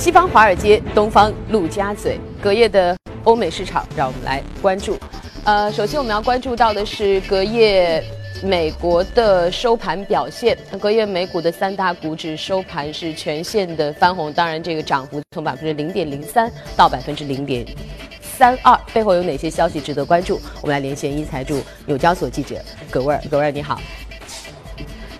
西方华尔街，东方陆家嘴，隔夜的欧美市场，让我们来关注。呃，首先我们要关注到的是隔夜美国的收盘表现。隔夜美股的三大股指收盘是全线的翻红，当然这个涨幅从百分之零点零三到百分之零点三二，背后有哪些消息值得关注？我们来连线一财驻纽交所记者葛威尔，葛威尔你好。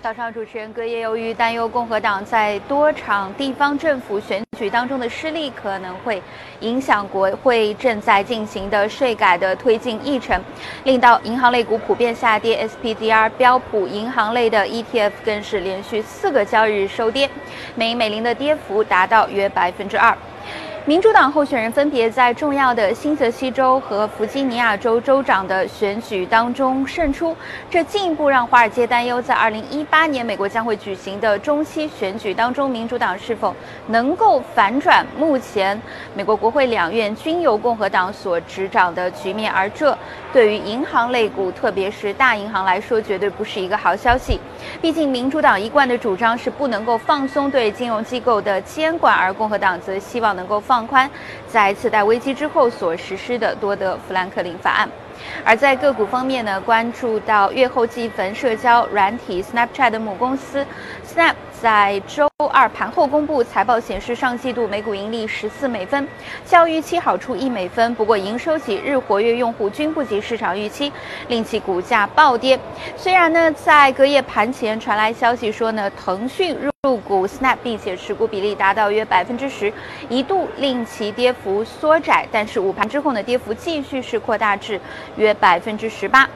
早上，主持人隔夜由于担忧共和党在多场地方政府选举当中的失利，可能会影响国会正在进行的税改的推进议程，令到银行类股普遍下跌，SPDR 标普银行类的 ETF 更是连续四个交易日收跌，美美林的跌幅达到约百分之二。民主党候选人分别在重要的新泽西州和弗吉尼亚州州长的选举当中胜出，这进一步让华尔街担忧，在2018年美国将会举行的中期选举当中，民主党是否能够反转目前美国国会两院均由共和党所执掌的局面。而这对于银行类股，特别是大银行来说，绝对不是一个好消息。毕竟，民主党一贯的主张是不能够放松对金融机构的监管，而共和党则希望能够。放宽在次贷危机之后所实施的多德富兰克林法案，而在个股方面呢，关注到月后继坟社交软体 Snapchat 的母公司 Snap 在周二盘后公布财报，显示上季度每股盈利十四美分，较预期好出一美分。不过营收及日活跃用户均不及市场预期，令其股价暴跌。虽然呢，在隔夜盘前传来消息说呢，腾讯入。股 Snap，并且持股比例达到约百分之十，一度令其跌幅缩窄，但是午盘之后呢，跌幅继续是扩大至约百分之十八。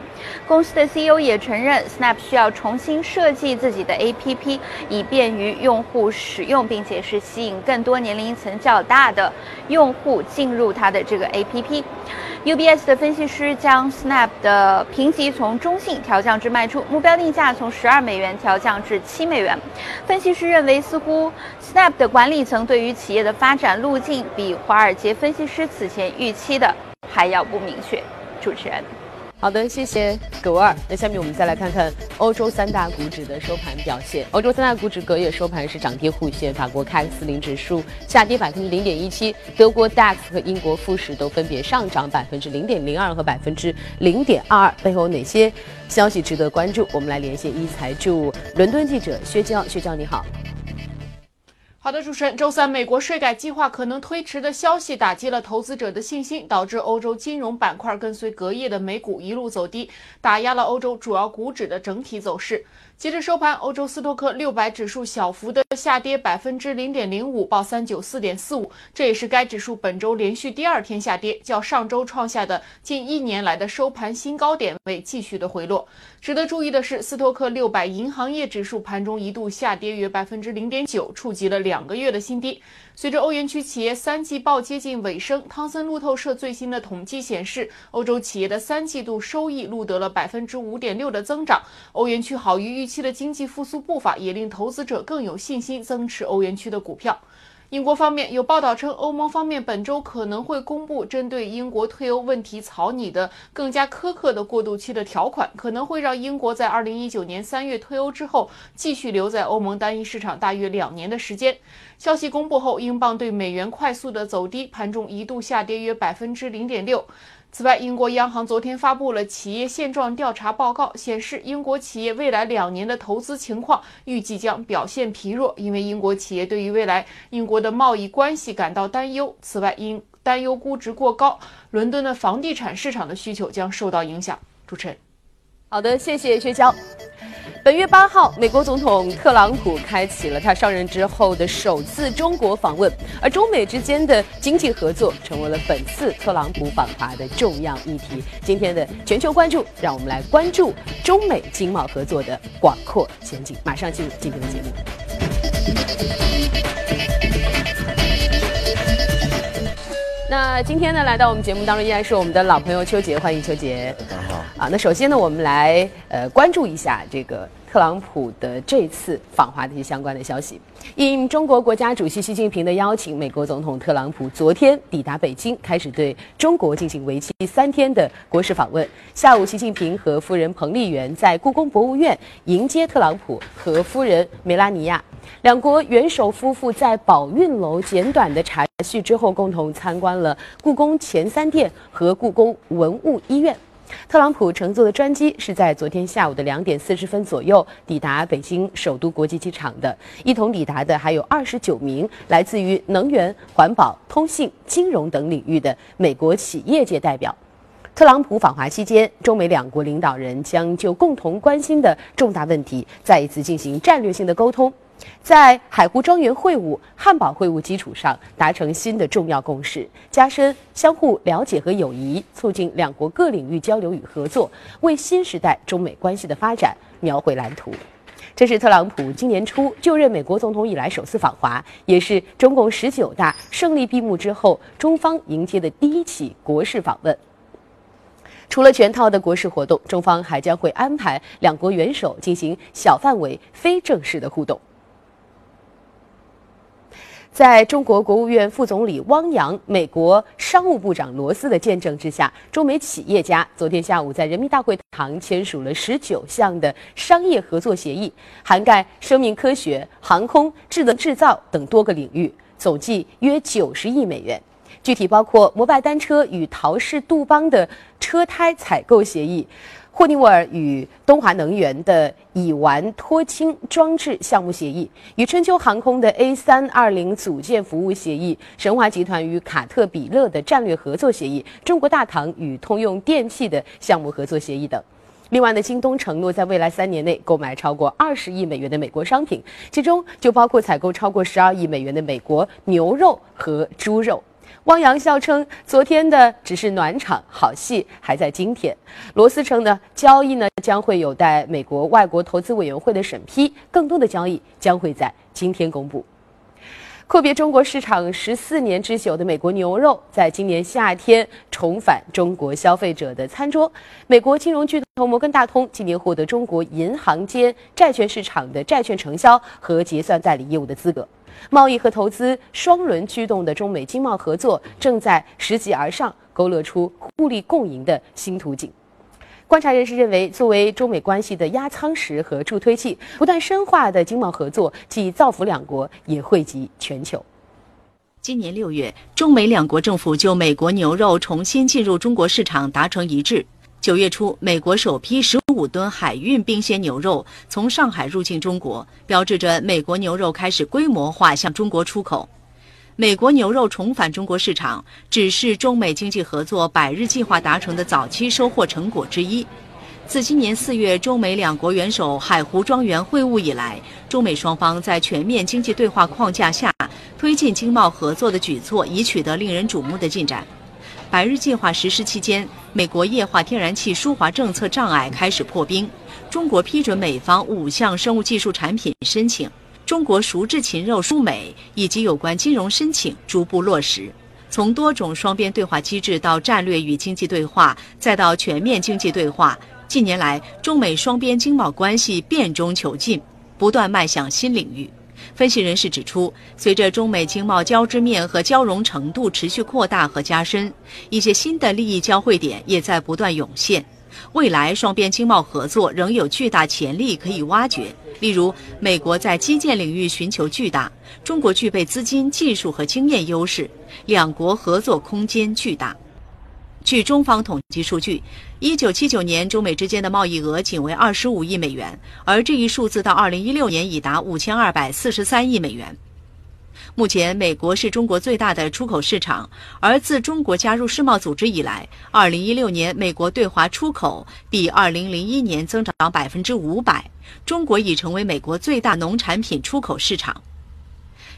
公司的 CEO 也承认，Snap 需要重新设计自己的 APP，以便于用户使用，并且是吸引更多年龄层较大的用户进入它的这个 APP。UBS 的分析师将 Snap 的评级从中性调降至卖出，目标定价从十二美元调降至七美元。分析师认为，似乎 Snap 的管理层对于企业的发展路径比华尔街分析师此前预期的还要不明确。主持人。好的，谢谢葛威尔。那下面我们再来看看欧洲三大股指的收盘表现。欧洲三大股指隔夜收盘是涨跌互现，法国 CAC 四零指数下跌百分之零点一七，德国 DAX 和英国富时都分别上涨百分之零点零二和百分之零点二二。背后哪些消息值得关注？我们来连线一财驻伦敦记者薛娇。薛娇，你好。好的，主持人，周三美国税改计划可能推迟的消息打击了投资者的信心，导致欧洲金融板块跟随隔夜的美股一路走低，打压了欧洲主要股指的整体走势。截至收盘，欧洲斯托克六百指数小幅的下跌百分之零点零五，报三九四点四五，这也是该指数本周连续第二天下跌，较上周创下的近一年来的收盘新高点位继续的回落。值得注意的是，斯托克六百银行业指数盘中一度下跌约百分之零点九，触及了两个月的新低。随着欧元区企业三季报接近尾声，汤森路透社最新的统计显示，欧洲企业的三季度收益录得了百分之五点六的增长。欧元区好于预预期的经济复苏步伐，也令投资者更有信心增持欧元区的股票。英国方面有报道称，欧盟方面本周可能会公布针对英国退欧问题草拟的更加苛刻的过渡期的条款，可能会让英国在二零一九年三月退欧之后继续留在欧盟单一市场大约两年的时间。消息公布后，英镑对美元快速的走低，盘中一度下跌约百分之零点六。此外，英国央行昨天发布了企业现状调查报告，显示英国企业未来两年的投资情况预计将表现疲弱，因为英国企业对于未来英国的贸易关系感到担忧。此外，因担忧估值过高，伦敦的房地产市场的需求将受到影响。主持人，好的，谢谢薛娇。本月八号，美国总统特朗普开启了他上任之后的首次中国访问，而中美之间的经济合作成为了本次特朗普访华的重要议题。今天的全球关注，让我们来关注中美经贸合作的广阔前景。马上进入今天的节目。那今天呢，来到我们节目当中依然是我们的老朋友邱杰，欢迎邱杰。那首先呢，我们来呃关注一下这个特朗普的这次访华的一些相关的消息。应中国国家主席习近平的邀请，美国总统特朗普昨天抵达北京，开始对中国进行为期三天的国事访问。下午，习近平和夫人彭丽媛在故宫博物院迎接特朗普和夫人梅拉尼亚。两国元首夫妇在宝运楼简短的茶叙之后，共同参观了故宫前三殿和故宫文物医院。特朗普乘坐的专机是在昨天下午的两点四十分左右抵达北京首都国际机场的。一同抵达的还有二十九名来自于能源、环保、通信、金融等领域的美国企业界代表。特朗普访华期间，中美两国领导人将就共同关心的重大问题再一次进行战略性的沟通。在海湖庄园会晤、汉堡会晤基础上，达成新的重要共识，加深相互了解和友谊，促进两国各领域交流与合作，为新时代中美关系的发展描绘蓝图。这是特朗普今年初就任美国总统以来首次访华，也是中共十九大胜利闭幕之后中方迎接的第一起国事访问。除了全套的国事活动，中方还将会安排两国元首进行小范围、非正式的互动。在中国国务院副总理汪洋、美国商务部长罗斯的见证之下，中美企业家昨天下午在人民大会堂签署了十九项的商业合作协议，涵盖生命科学、航空、智能制造等多个领域，总计约九十亿美元。具体包括摩拜单车与陶氏杜邦的车胎采购协议。霍尼韦尔与东华能源的乙烷脱氢装置项目协议，与春秋航空的 A 三二零组件服务协议，神华集团与卡特彼勒的战略合作协议，中国大唐与通用电气的项目合作协议等。另外呢，京东承诺在未来三年内购买超过二十亿美元的美国商品，其中就包括采购超过十二亿美元的美国牛肉和猪肉。汪洋笑称，昨天的只是暖场，好戏还在今天。罗斯称呢，交易呢将会有待美国外国投资委员会的审批，更多的交易将会在今天公布。阔别中国市场十四年之久的美国牛肉，在今年夏天重返中国消费者的餐桌。美国金融巨头摩根大通今年获得中国银行间债券市场的债券承销和结算代理业务的资格。贸易和投资双轮驱动的中美经贸合作正在拾级而上，勾勒出互利共赢的新图景。观察人士认为，作为中美关系的压舱石和助推器，不断深化的经贸合作既造福两国，也惠及全球。今年六月，中美两国政府就美国牛肉重新进入中国市场达成一致。九月初，美国首批十五吨海运冰鲜牛肉从上海入境中国，标志着美国牛肉开始规模化向中国出口。美国牛肉重返中国市场，只是中美经济合作百日计划达成的早期收获成果之一。自今年四月中美两国元首海湖庄园会晤以来，中美双方在全面经济对话框架下推进经贸合作的举措已取得令人瞩目的进展。百日计划实施期间，美国液化天然气输华政策障碍开始破冰，中国批准美方五项生物技术产品申请，中国熟制禽肉输美以及有关金融申请逐步落实。从多种双边对话机制到战略与经济对话，再到全面经济对话，近年来中美双边经贸关系变中求进，不断迈向新领域。分析人士指出，随着中美经贸交织面和交融程度持续扩大和加深，一些新的利益交汇点也在不断涌现。未来双边经贸合作仍有巨大潜力可以挖掘。例如，美国在基建领域寻求巨大，中国具备资金、技术和经验优势，两国合作空间巨大。据中方统计数据，一九七九年中美之间的贸易额仅为二十五亿美元，而这一数字到二零一六年已达五千二百四十三亿美元。目前，美国是中国最大的出口市场，而自中国加入世贸组织以来，二零一六年美国对华出口比二零零一年增长百分之五百，中国已成为美国最大农产品出口市场。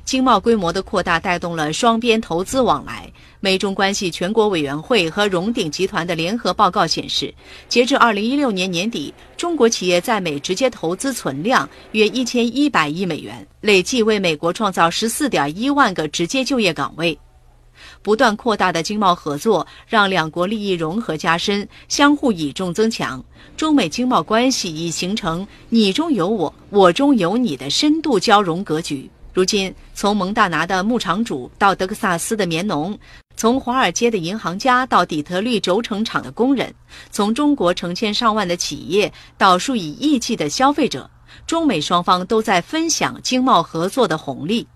经贸规模的扩大带动了双边投资往来。美中关系全国委员会和荣鼎集团的联合报告显示，截至二零一六年年底，中国企业在美直接投资存量约一千一百亿美元，累计为美国创造十四点一万个直接就业岗位。不断扩大的经贸合作，让两国利益融合加深，相互倚重增强。中美经贸关系已形成你中有我，我中有你的深度交融格局。如今，从蒙大拿的牧场主到德克萨斯的棉农，从华尔街的银行家到底特律轴承厂的工人，从中国成千上万的企业到数以亿计的消费者，中美双方都在分享经贸合作的红利。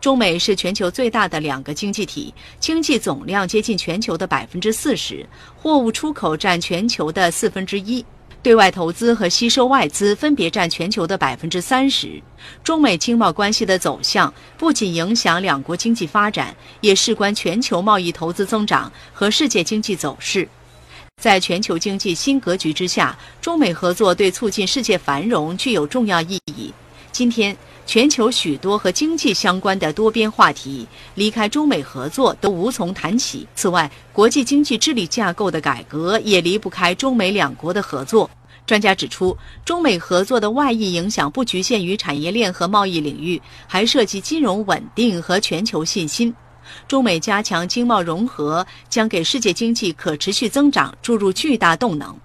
中美是全球最大的两个经济体，经济总量接近全球的百分之四十，货物出口占全球的四分之一，对外投资和吸收外资分别占全球的百分之三十。中美经贸关系的走向不仅影响两国经济发展，也事关全球贸易投资增长和世界经济走势。在全球经济新格局之下，中美合作对促进世界繁荣具有重要意义。今天。全球许多和经济相关的多边话题，离开中美合作都无从谈起。此外，国际经济治理架构的改革也离不开中美两国的合作。专家指出，中美合作的外溢影响不局限于产业链和贸易领域，还涉及金融稳定和全球信心。中美加强经贸融合，将给世界经济可持续增长注入巨大动能。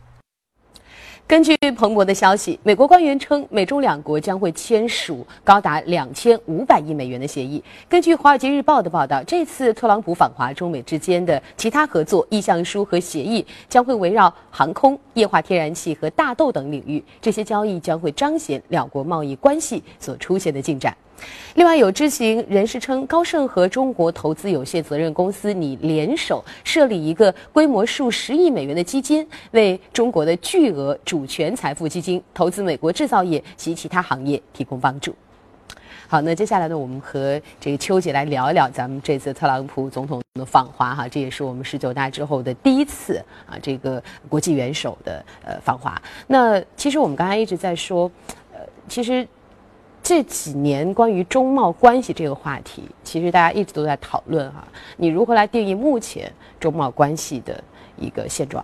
根据彭博的消息，美国官员称，美中两国将会签署高达两千五百亿美元的协议。根据《华尔街日报》的报道，这次特朗普访华，中美之间的其他合作意向书和协议将会围绕航空、液化天然气和大豆等领域。这些交易将会彰显两国贸易关系所出现的进展。另外，有知情人士称，高盛和中国投资有限责任公司拟联手设立一个规模数十亿美元的基金，为中国的巨额主权财富基金投资美国制造业及其他行业提供帮助。好，那接下来呢，我们和这个邱姐来聊一聊咱们这次特朗普总统的访华哈，这也是我们十九大之后的第一次啊，这个国际元首的呃访华。那其实我们刚才一直在说，呃，其实。这几年关于中贸关系这个话题，其实大家一直都在讨论哈。你如何来定义目前中贸关系的一个现状？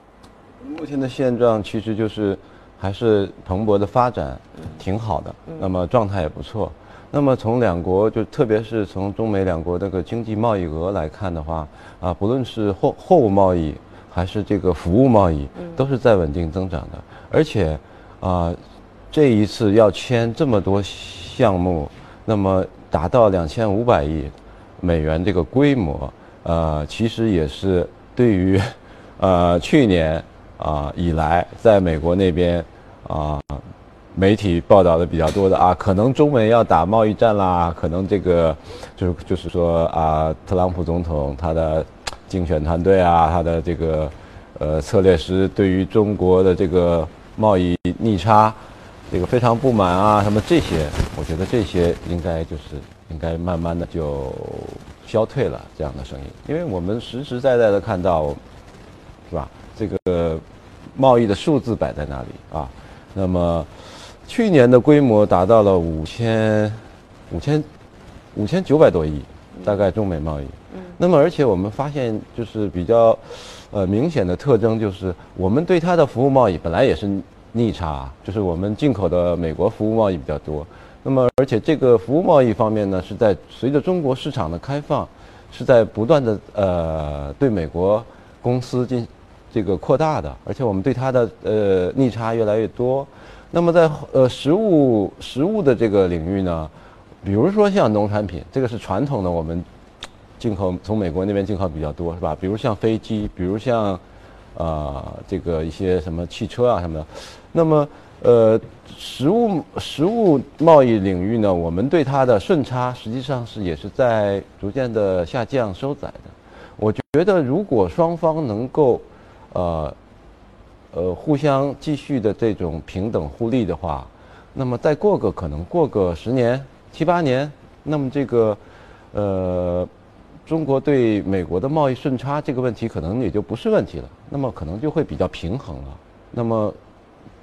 目前的现状其实就是还是蓬勃的发展，挺好的。那么状态也不错。那么从两国就特别是从中美两国这个经济贸易额来看的话，啊，不论是货货物贸易还是这个服务贸易，都是在稳定增长的。而且啊，这一次要签这么多。项目，那么达到两千五百亿美元这个规模，呃，其实也是对于，呃，去年啊以来，在美国那边啊，媒体报道的比较多的啊，可能中美要打贸易战啦，可能这个就是就是说啊，特朗普总统他的竞选团队啊，他的这个呃策略师对于中国的这个贸易逆差。这个非常不满啊，什么这些，我觉得这些应该就是应该慢慢的就消退了这样的声音，因为我们实实在在的看到，是吧？这个贸易的数字摆在那里啊，那么去年的规模达到了五千五千五千九百多亿，大概中美贸易。嗯。那么而且我们发现就是比较呃明显的特征就是我们对它的服务贸易本来也是。逆差就是我们进口的美国服务贸易比较多，那么而且这个服务贸易方面呢，是在随着中国市场的开放，是在不断的呃对美国公司进这个扩大的，而且我们对它的呃逆差越来越多。那么在呃实物实物的这个领域呢，比如说像农产品，这个是传统的我们进口从美国那边进口比较多是吧？比如像飞机，比如像。啊，这个一些什么汽车啊什么的，那么呃，实物实物贸易领域呢，我们对它的顺差实际上是也是在逐渐的下降收窄的。我觉得如果双方能够呃呃互相继续的这种平等互利的话，那么再过个可能过个十年七八年，那么这个呃。中国对美国的贸易顺差这个问题可能也就不是问题了，那么可能就会比较平衡了。那么，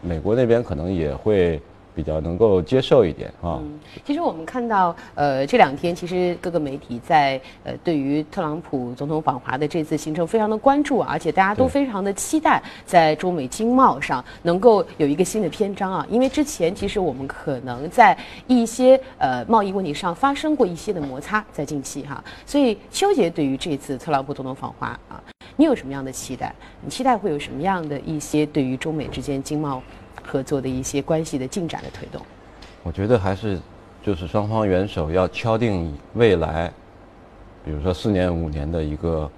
美国那边可能也会比较能够接受一点啊。嗯其实我们看到，呃，这两天其实各个媒体在呃对于特朗普总统访华的这次行程非常的关注，而且大家都非常的期待在中美经贸上能够有一个新的篇章啊。因为之前其实我们可能在一些呃贸易问题上发生过一些的摩擦，在近期哈，所以邱杰对于这次特朗普总统访华啊，你有什么样的期待？你期待会有什么样的一些对于中美之间经贸合作的一些关系的进展的推动？我觉得还是就是双方元首要敲定未来，比如说四年五年的一个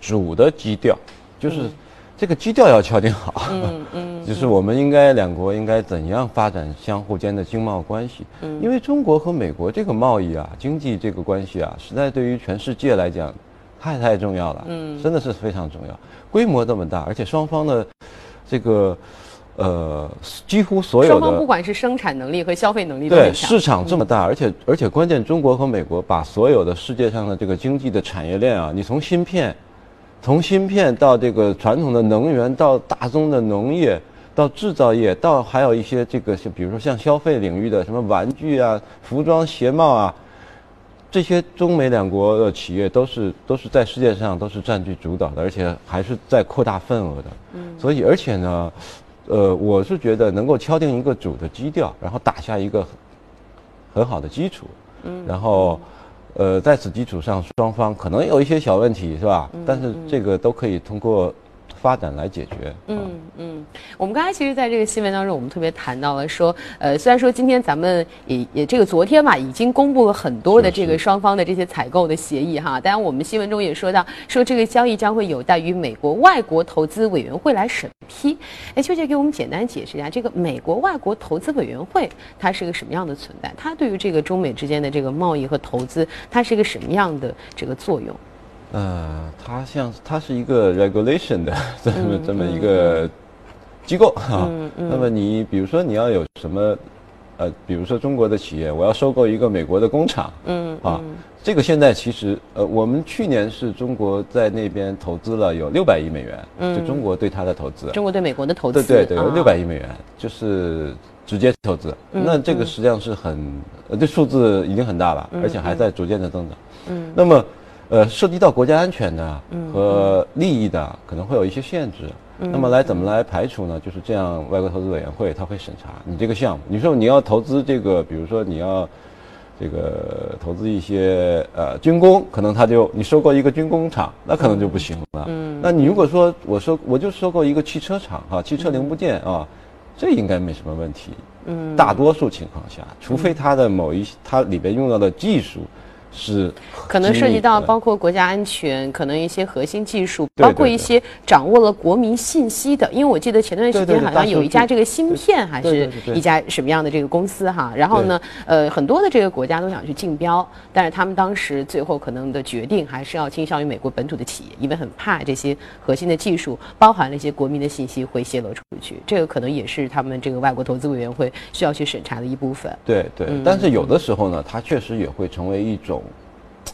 主的基调，就是这个基调要敲定好。嗯嗯，就是我们应该两国应该怎样发展相互间的经贸关系？嗯，因为中国和美国这个贸易啊，经济这个关系啊，实在对于全世界来讲太太重要了。嗯，真的是非常重要，规模这么大，而且双方的这个呃几乎所有双方不管是生产能力和消费能力都。对市场这么大，而且而且关键中国和美国把所有的世界上的这个经济的产业链啊，你从芯片。从芯片到这个传统的能源，到大宗的农业，到制造业，到还有一些这个像比如说像消费领域的什么玩具啊、服装鞋帽啊，这些中美两国的企业都是都是在世界上都是占据主导的，而且还是在扩大份额的。嗯，所以而且呢，呃，我是觉得能够敲定一个主的基调，然后打下一个很很好的基础。嗯，然后。呃，在此基础上，双方可能有一些小问题，是吧？但是这个都可以通过发展来解决。嗯嗯，我们刚才其实在这个新闻当中，我们特别谈到了说，呃，虽然说今天咱们也也这个昨天嘛，已经公布了很多的这个双方的这些采购的协议哈，当然我们新闻中也说到，说这个交易将会有待于美国外国投资委员会来审批。哎，邱姐给我们简单解释一下，这个美国外国投资委员会它是个什么样的存在？它对于这个中美之间的这个贸易和投资，它是一个什么样的这个作用？呃，它像它是一个 regulation 的 这么、这么一个机构哈、那么你比如说你要有什么，呃，比如说中国的企业，我要收购一个美国的工厂，嗯啊，这个现在其实呃，我们去年是中国在那边投资了有六百亿美元，就中国对它的投资，中国对美国的投资，对对对，六百亿美元，就是直接投资。那这个实际上是很，呃，这数字已经很大了，而且还在逐渐的增长。嗯，那么，呃，涉及到国家安全的和利益的，可能会有一些限制。那么来怎么来排除呢？就是这样，外国投资委员会他会审查你这个项目。你说你要投资这个，比如说你要。这个投资一些呃军工，可能他就你收购一个军工厂，那可能就不行了。嗯，那你如果说我收我就收购一个汽车厂哈、汽车零部件啊，这应该没什么问题。嗯，大多数情况下，除非它的某一它里边用到的技术是可能涉及到包括括国家安全，可能一些核心技术，包括一些掌握了国民信息的。因为我记得前段时间好像有一家这个芯片，还是一家什么样的这个公司哈。然后呢，呃，很多的这个国家都想去竞标，但是他们当时最后可能的决定还是要倾向于美国本土的企业，因为很怕这些核心的技术包含了一些国民的信息会泄露出去。这个可能也是他们这个外国投资委员会需要去审查的一部分。对对，嗯但是有的时候呢，它确实也会成为一种，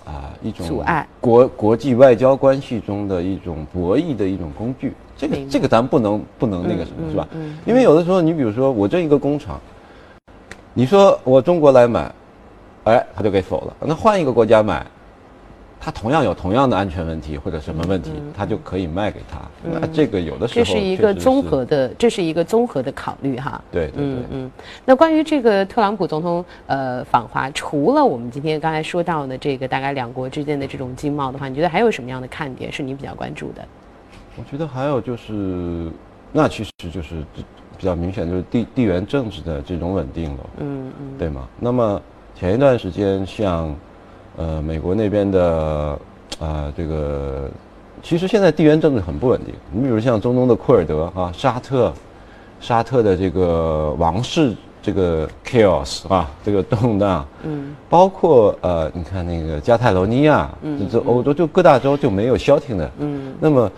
啊，一种阻碍国国际外交关系中的一种博弈的一种工具。这个这个咱不能不能那个什么、嗯是吧？嗯因为有的时候，你比如说我这一个工厂，你说我中国来买，哎，他就给否了。那换一个国家买，他同样有同样的安全问题或者什么问题，他就可以卖给他。那这个有的时候嗯这是一个综合的，这是一个综合的考虑哈。对对对嗯嗯。那关于这个特朗普总统呃访华，除了我们今天刚才说到的这个大概两国之间的这种经贸的话，你觉得还有什么样的看点是你比较关注的？我觉得还有就是，那其实就是比较明显，就是地地缘政治的这种稳定了，嗯嗯对吗？那么前一段时间，像呃美国那边的啊、这个，其实现在地缘政治很不稳定。你比如像中东的库尔德啊，沙特，沙特的这个王室这个 chaos 啊，这个动荡，嗯包括呃，你看那个加泰罗尼亚，嗯这这欧洲就各大洲就没有消停的。嗯，那么，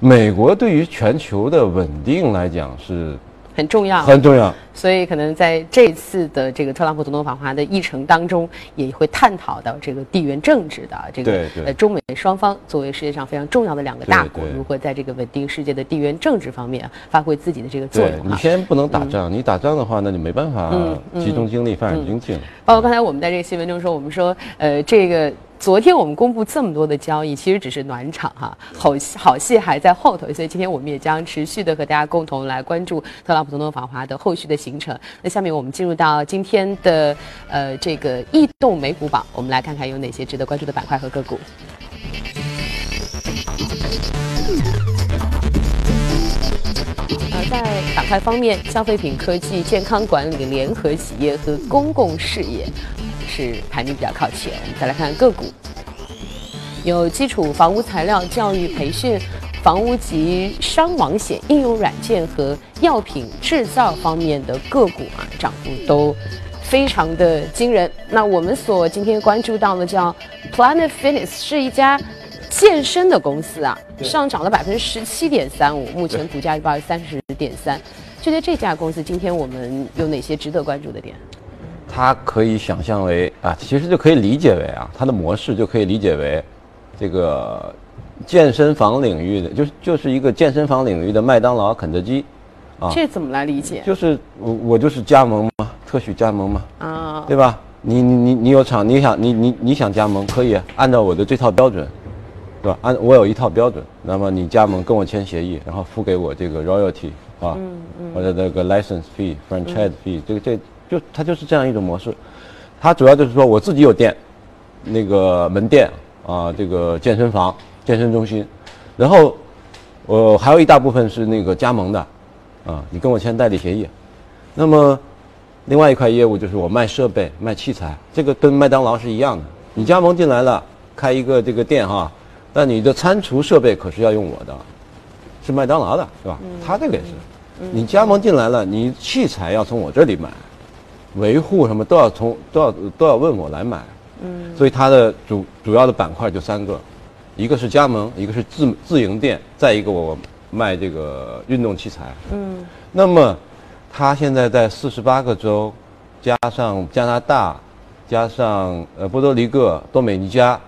美国对于全球的稳定来讲是很重要，很重要。所以可能在这次的这个特朗普总统访华的议程当中，也会探讨到这个地缘政治的这个呃中美双方作为世界上非常重要的两个大国，如何在这个稳定世界的地缘政治方面发挥自己的这个作用。你先不能打仗，你打仗的话，那就没办法集中精力发展经济了。包括刚才我们在这个新闻中说，我们说呃这个。昨天我们公布这么多的交易，其实只是暖场哈，好好戏还在后头，所以今天我们也将持续的和大家共同来关注特朗普总统访华的后续的行程。那下面我们进入到今天的呃这个异动美股榜，我们来看看有哪些值得关注的板块和个股。呃，在板块方面，消费品科技、健康管理、联合企业和公共事业。是排名比较靠前。我们再来看个股，有基础房屋材料、教育培训、房屋及伤亡险、应用软件和药品制造方面的个股啊，涨幅都非常的惊人。那我们所今天关注到的叫 Planet Fitness，是一家健身的公司啊，上涨了百分之十七点三五，目前股价是报三十点三。就对这家公司，今天我们有哪些值得关注的点？它可以想象为啊，其实就可以理解为啊，它的模式就可以理解为，这个健身房领域的，就是就是一个健身房领域的麦当劳、肯德基，啊，这怎么来理解？就是我我就是加盟嘛，特许加盟嘛，啊，对吧？你你你你有厂，你想你你你想加盟可以按照我的这套标准，对吧？按我有一套标准，那么你加盟跟我签协议，然后付给我这个 royalty 啊，或者那个 license fee、franchise fee，这个这。就它就是这样一种模式，它主要就是说我自己有店，那个门店啊，这个健身房、健身中心，然后我还有一大部分是那个加盟的，啊，你跟我签代理协议，那么另外一块业务就是我卖设备、卖器材，这个跟麦当劳是一样的，你加盟进来了，开一个这个店哈，但你的餐厨设备可是要用我的，是麦当劳的，是吧？他这个也是，你加盟进来了，你器材要从我这里买。维护什么都要从都要都要问我来买，嗯，所以它的主主要的板块就三个，一个是加盟，一个是自自营店，再一个我卖这个运动器材，嗯，那么它现在在四十八个州，加上加拿大，加上呃波多黎各、多美尼加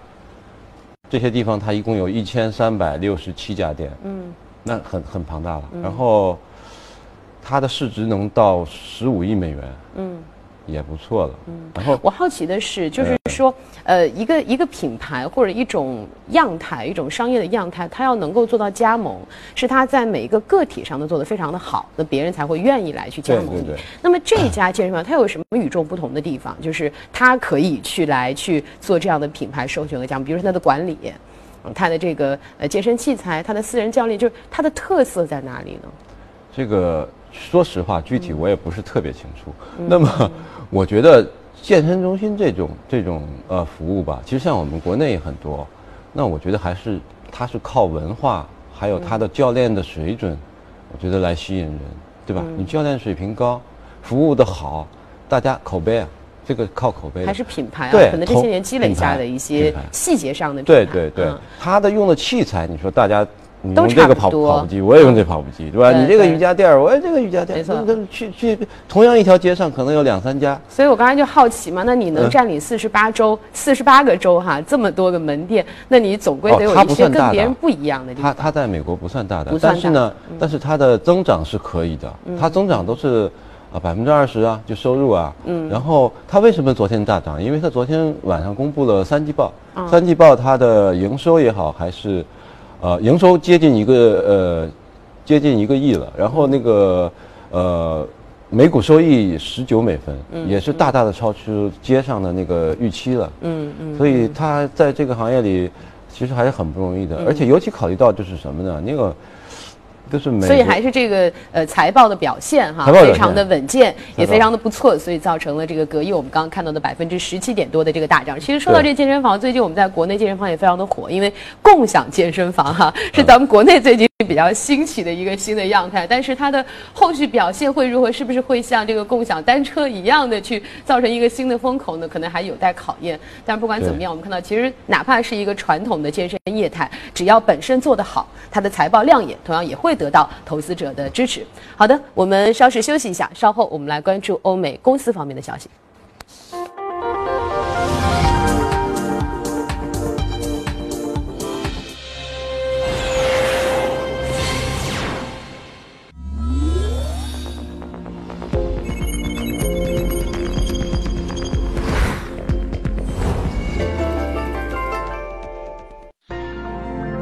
这些地方，它一共有一千三百六十七家店，嗯，那很很庞大了，然后它的市值能到十五亿美元，嗯。也不错了。嗯，然后我好奇的是，就是说，呃，一个一个品牌或者一种样态，一种商业的样态，它要能够做到加盟，是它在每一个个体上都做得非常的好，那别人才会愿意来去加盟你。那么这家健身房它有什么与众不同的地方？就是它可以去来去做这样的品牌授权和加盟，比如说它的管理，它的这个呃健身器材，它的私人教练，就是它的特色在哪里呢？这个说实话，具体我也不是特别清楚。那么。我觉得健身中心这种这种呃服务吧，其实像我们国内也很多。那我觉得还是它是靠文化，还有它的教练的水准，我觉得来吸引人，对吧？你教练水平高，服务的好，大家口碑啊，这个靠口碑。还是品牌啊？对，可能这些年积累下的一些细节上的。对对对，他的用的器材，你说大家。你用这个跑跑步机，我也用这跑步机，对吧？你这个瑜伽垫儿，我也这个瑜伽垫没错。去去，同样一条街上可能有两三家。所以我刚才就好奇嘛，那你能占领四十八州、四十八个州哈，这么多个门店，那你总归得有一些跟别人不一样的地方。它它在美国不算大的，但是呢，但是它的增长是可以的，它增长都是啊百分之二十啊，就收入啊。嗯。然后它为什么昨天大涨？因为它昨天晚上公布了三季报，三季报它的营收也好还是。呃，营收接近一个呃，接近一个亿了。然后那个呃，每股收益十九美分，也是大大的超出街上的那个预期了。嗯嗯。所以他在这个行业里，其实还是很不容易的。而且尤其考虑到就是什么呢？那个。所以还是这个呃财报的表现哈，非常的稳健，也非常的不错，所以造成了这个隔夜我们刚刚看到的百分之十七点多的这个大涨。其实说到这健身房，最近我们在国内健身房也非常的火，因为共享健身房哈是咱们国内最近比较兴起的一个新的样态。但是它的后续表现会如何？是不是会像这个共享单车一样的去造成一个新的风口呢？可能还有待考验。但不管怎么样，我们看到其实哪怕是一个传统的健身业态，只要本身做得好，它的财报亮眼，同样也会。得到投资者的支持。好的，我们稍事休息一下，稍后我们来关注欧美公司方面的消息。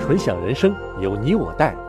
纯享人生由你我带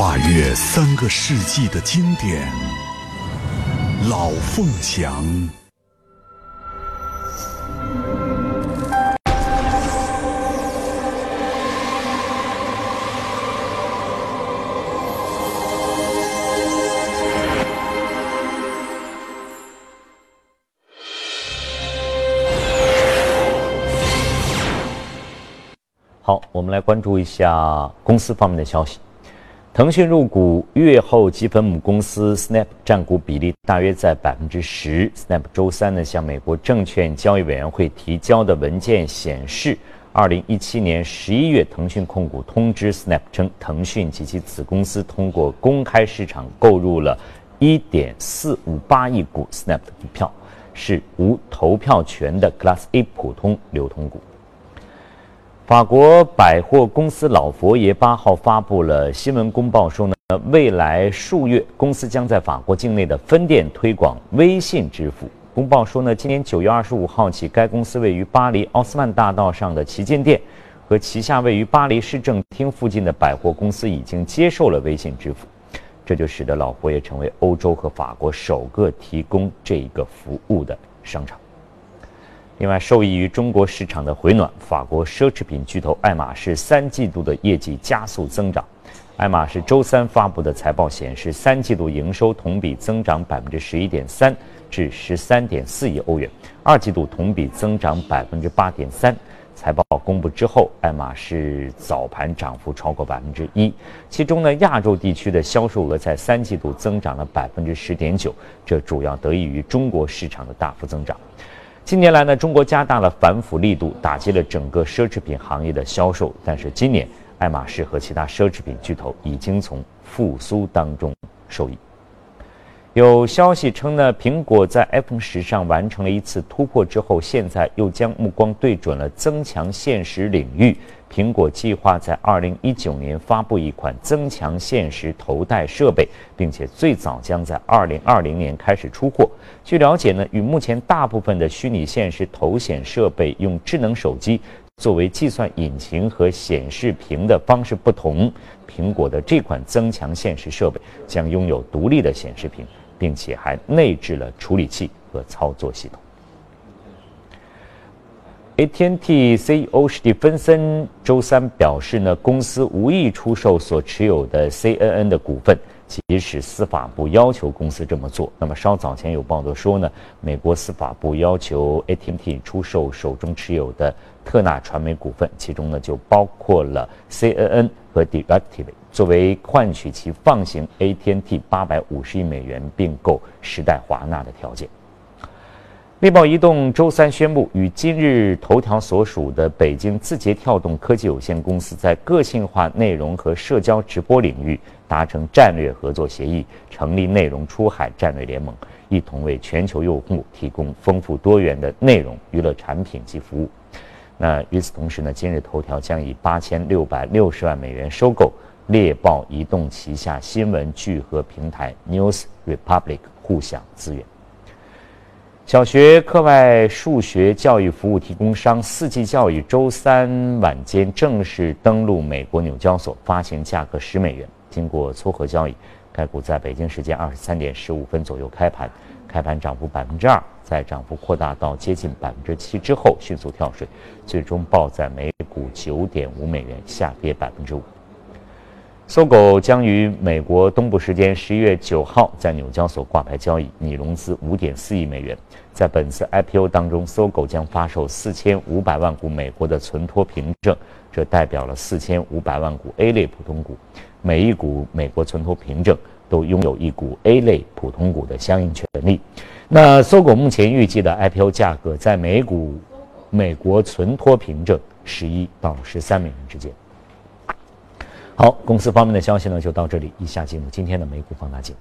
跨越三个世纪的经典，《老凤祥》。好，我们来关注一下公司方面的消息。腾讯入股月后积分母公司 Snap，占股比例大约在百分之十。Snap 周三呢向美国证券交易委员会提交的文件显示，二零一七年十一月，腾讯控股通知 Snap 称，腾讯及其子公司通过公开市场购入了一点四五八亿股 Snap 的股票，是无投票权的 Class A 普通流通股。法国百货公司老佛爷八号发布了新闻公报，说呢，未来数月公司将在法国境内的分店推广微信支付。公报说呢，今年九月二十五号起，该公司位于巴黎奥斯曼大道上的旗舰店和旗下位于巴黎市政厅附近的百货公司已经接受了微信支付，这就使得老佛爷成为欧洲和法国首个提供这一个服务的商场。另外，受益于中国市场的回暖，法国奢侈品巨头爱马仕三季度的业绩加速增长。爱马仕周三发布的财报显示，三季度营收同比增长百分之十一点三，至十三点四亿欧元；二季度同比增长百分之八点三。财报公布之后，爱马仕早盘涨幅超过百分之一，其中呢，亚洲地区的销售额在三季度增长了百分之十点九，这主要得益于中国市场的大幅增长。近年来呢，中国加大了反腐力度，打击了整个奢侈品行业的销售。但是今年，爱马仕和其他奢侈品巨头已经从复苏当中受益。有消息称呢，苹果在 iPhone 十上完成了一次突破之后，现在又将目光对准了增强现实领域。苹果计划在2019年发布一款增强现实头戴设备，并且最早将在2020年开始出货。据了解呢，与目前大部分的虚拟现实头显设备用智能手机作为计算引擎和显示屏的方式不同，苹果的这款增强现实设备将拥有独立的显示屏。并且还内置了处理器和操作系统。AT&T CEO 史蒂芬森周三表示呢，公司无意出售所持有的 CNN 的股份，即使司法部要求公司这么做。那么稍早前有报道说呢，美国司法部要求 AT&T 出售手中持有的特纳传媒股份，其中呢就包括了 CNN 和 Directv。作为换取其放行 AT&T 八百五十亿美元并购时代华纳的条件，猎豹移动周三宣布与今日头条所属的北京字节跳动科技有限公司在个性化内容和社交直播领域达成战略合作协议，成立内容出海战略联盟，一同为全球用户提供丰富多元的内容娱乐产品及服务。那与此同时呢，今日头条将以八千六百六十万美元收购。猎豹移动旗下新闻聚合平台 News Republic 互享资源。小学课外数学教育服务提供商四季教育周三晚间正式登陆美国纽交所，发行价格十美元。经过撮合交易，该股在北京时间二十三点十五分左右开盘，开盘涨幅百分之二，在涨幅扩大到接近百分之七之后迅速跳水，最终报在每股九点五美元，下跌百分之五。搜狗将于美国东部时间十一月九号在纽交所挂牌交易，拟融资五点四亿美元。在本次 IPO 当中，搜狗将发售四千五百万股美国的存托凭证，这代表了四千五百万股 A 类普通股。每一股美国存托凭证都拥有一股 A 类普通股的相应权利。那搜狗目前预计的 IPO 价格在每股美国存托凭证十一到十三美元之间。好，公司方面的消息呢就到这里。以下进入今天的美股放大镜。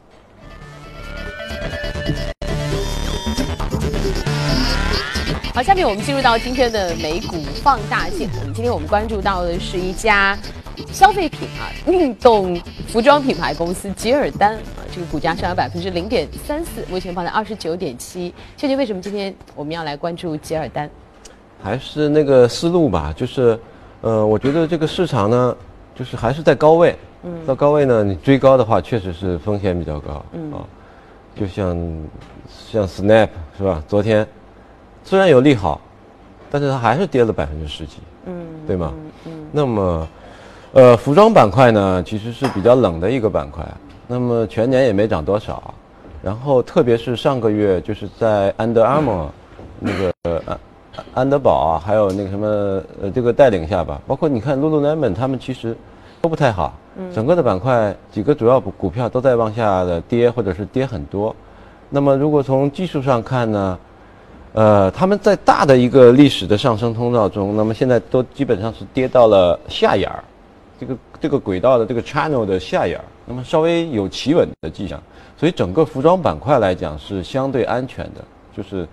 好，下面我们进入到今天的美股放大镜。我们今天我们关注到的是一家消费品啊运动服装品牌公司吉尔丹啊，这个股价上涨百分之零点三四，目前放在二十九点七。究竟为什么今天我们要来关注吉尔丹？还是那个思路吧，就是呃，我觉得这个市场呢。就是还是在高位，嗯，到高位呢，你追高的话，确实是风险比较高，嗯啊，就像像 Snap 是吧？昨天虽然有利好，但是它还是跌了百分之十几，嗯，对吗？嗯，那么，呃，服装板块呢，其实是比较冷的一个板块，那么全年也没涨多少，然后特别是上个月，就是在 Under Armour 那个安安德堡啊，还有那个什么呃，这个带领下吧，包括你看 Lululemon 他们其实。都不太好，整个的板块几个主要股股票都在往下的跌，或者是跌很多。那么如果从技术上看呢，呃，他们在大的一个历史的上升通道中，那么现在都基本上是跌到了下沿儿，这个这个轨道的这个 channel 的下沿儿，那么稍微有企稳的迹象。所以整个服装板块来讲是相对安全的，就是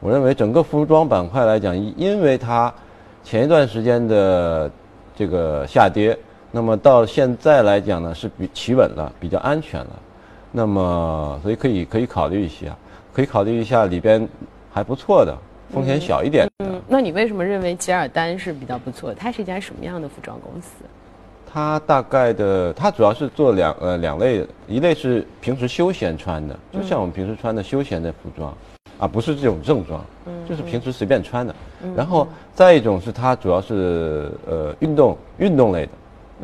我认为整个服装板块来讲，因为它前一段时间的这个下跌。那么到现在来讲呢，是比企稳了，比较安全了。那么所以可以可以考虑一下，可以考虑一下里边还不错的，风险小一点。嗯，那你为什么认为吉尔丹是比较不错？它是一家什么样的服装公司？它大概的，它主要是做两呃两类，一类是平时休闲穿的，就像我们平时穿的休闲的服装，啊不是这种正装，就是平时随便穿的。然后再一种是它主要是呃运动运动类的。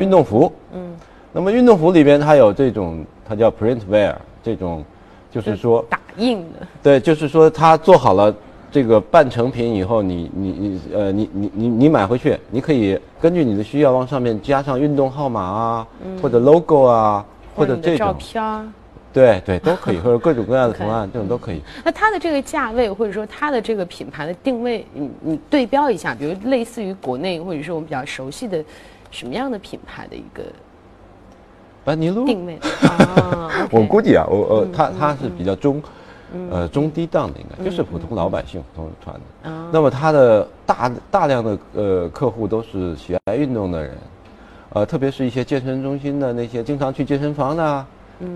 运动服，嗯，那么运动服里边它有这种，它叫 print wear，这种，就是说打印的，对，就是说它做好了这个半成品以后，你你你呃你你你你买回去，你可以根据你的需要往上面加上运动号码啊，或者 logo 啊，或者这种。照片，对对都可以，或者各种各样的图案，这种都可以。那它的这个价位，或者说它的这个品牌的定位，你你对标一下，比如类似于国内或者是我们比较熟悉的。什么样的品牌的一个班尼路定位？啊，我估计啊，我呃，它它是比较中，呃中低档的，应该就是普通老百姓普通穿的。那么它的大大量的呃客户都是喜爱运动的人，呃，特别是一些健身中心的那些经常去健身房的，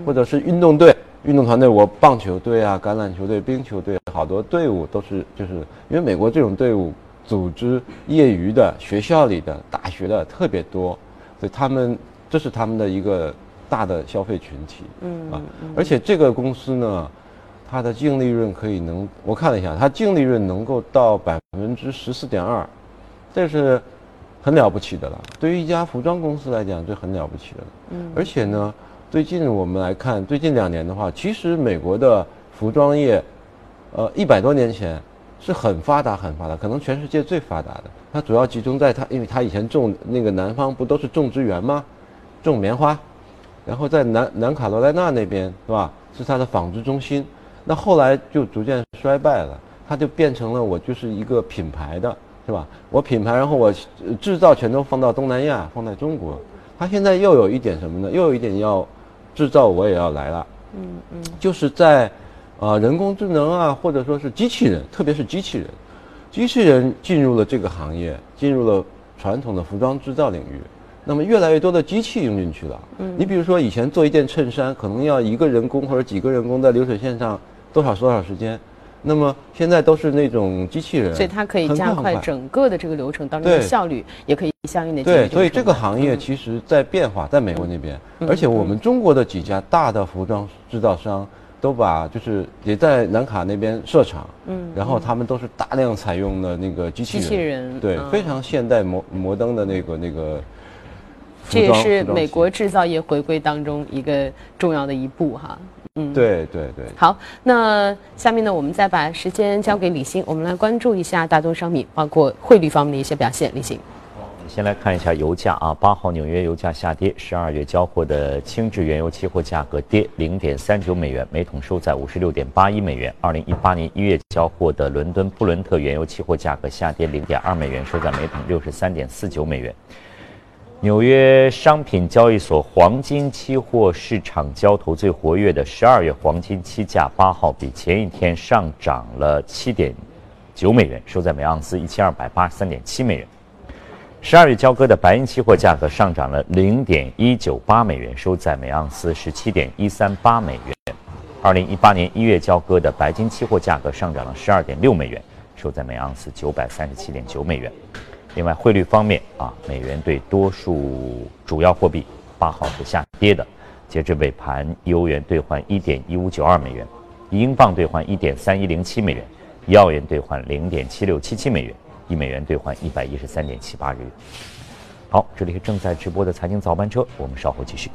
或者是运动队、运动团队，我棒球队啊、橄榄球队、冰球队，好多队伍都是就是因为美国这种队伍。组织业余的学校里的大学的特别多，所以他们这是他们的一个大的消费群体，嗯啊，而且这个公司呢，它的净利润可以能我看了一下，它净利润能够到百分之十四点二，这是很了不起的了。对于一家服装公司来讲，这很了不起的了。嗯，而且呢，最近我们来看，最近两年的话，其实美国的服装业，呃，一百多年前。是很发达，很发达，可能全世界最发达的。它主要集中在它，因为它以前种那个南方不都是种植园吗？种棉花，然后在南南卡罗来纳那边是吧？是它的纺织中心。那后来就逐渐衰败了，它就变成了我就是一个品牌的，是吧？我品牌，然后我制造全都放到东南亚，放在中国。它现在又有一点什么呢？又有一点要制造，我也要来了。嗯嗯，就是在。啊，人工智能啊，或者说是机器人，特别是机器人，机器人进入了这个行业，进入了传统的服装制造领域。那么，越来越多的机器用进去了。嗯，你比如说，以前做一件衬衫，可能要一个人工或者几个人工在流水线上多少多少时间，那么现在都是那种机器人，所以它可以加快整个的这个流程当中的效率，也可以相应的对，所以这个行业其实在变化，在美国那边，而且我们中国的几家大的服装制造商都把就是也在南卡那边设厂，嗯，然后他们都是大量采用的那个机器人，机器人，对，非常现代摩摩登的那个那个。这也是美国制造业回归当中一个重要的一步哈。嗯，对对对。好，那下面呢，我们再把时间交给李欣，我们来关注一下大宗商品，包括汇率方面的一些表现。李欣，先来看一下油价啊，八号纽约油价下跌，十二月交货的轻质原油期货价格跌零点三九美元每桶，收在五十六点八一美元。二零一八年一月交货的伦敦布伦特原油期货价格下跌零点二美元，收在每桶六十三点四九美元。纽约商品交易所黄金期货市场交投最活跃的十二月黄金期价，八号比前一天上涨了七点九美元，收在每盎司一千二百八十三点七美元。十二月交割的白银期货价格上涨了零点一九八美元，收在每盎司十七点一三八美元。二零一八年一月交割的白金期货价格上涨了十二点六美元，收在每盎司九百三十七点九美元。另外，汇率方面啊，美元对多数主要货币八号是下跌的。截至尾盘，欧元兑换一点一五九二美元，英镑兑换一点三一零七美元，一澳元兑换零点七六七七美元，一美元兑换一百一十三点七八日元。好，这里是正在直播的财经早班车，我们稍后继续。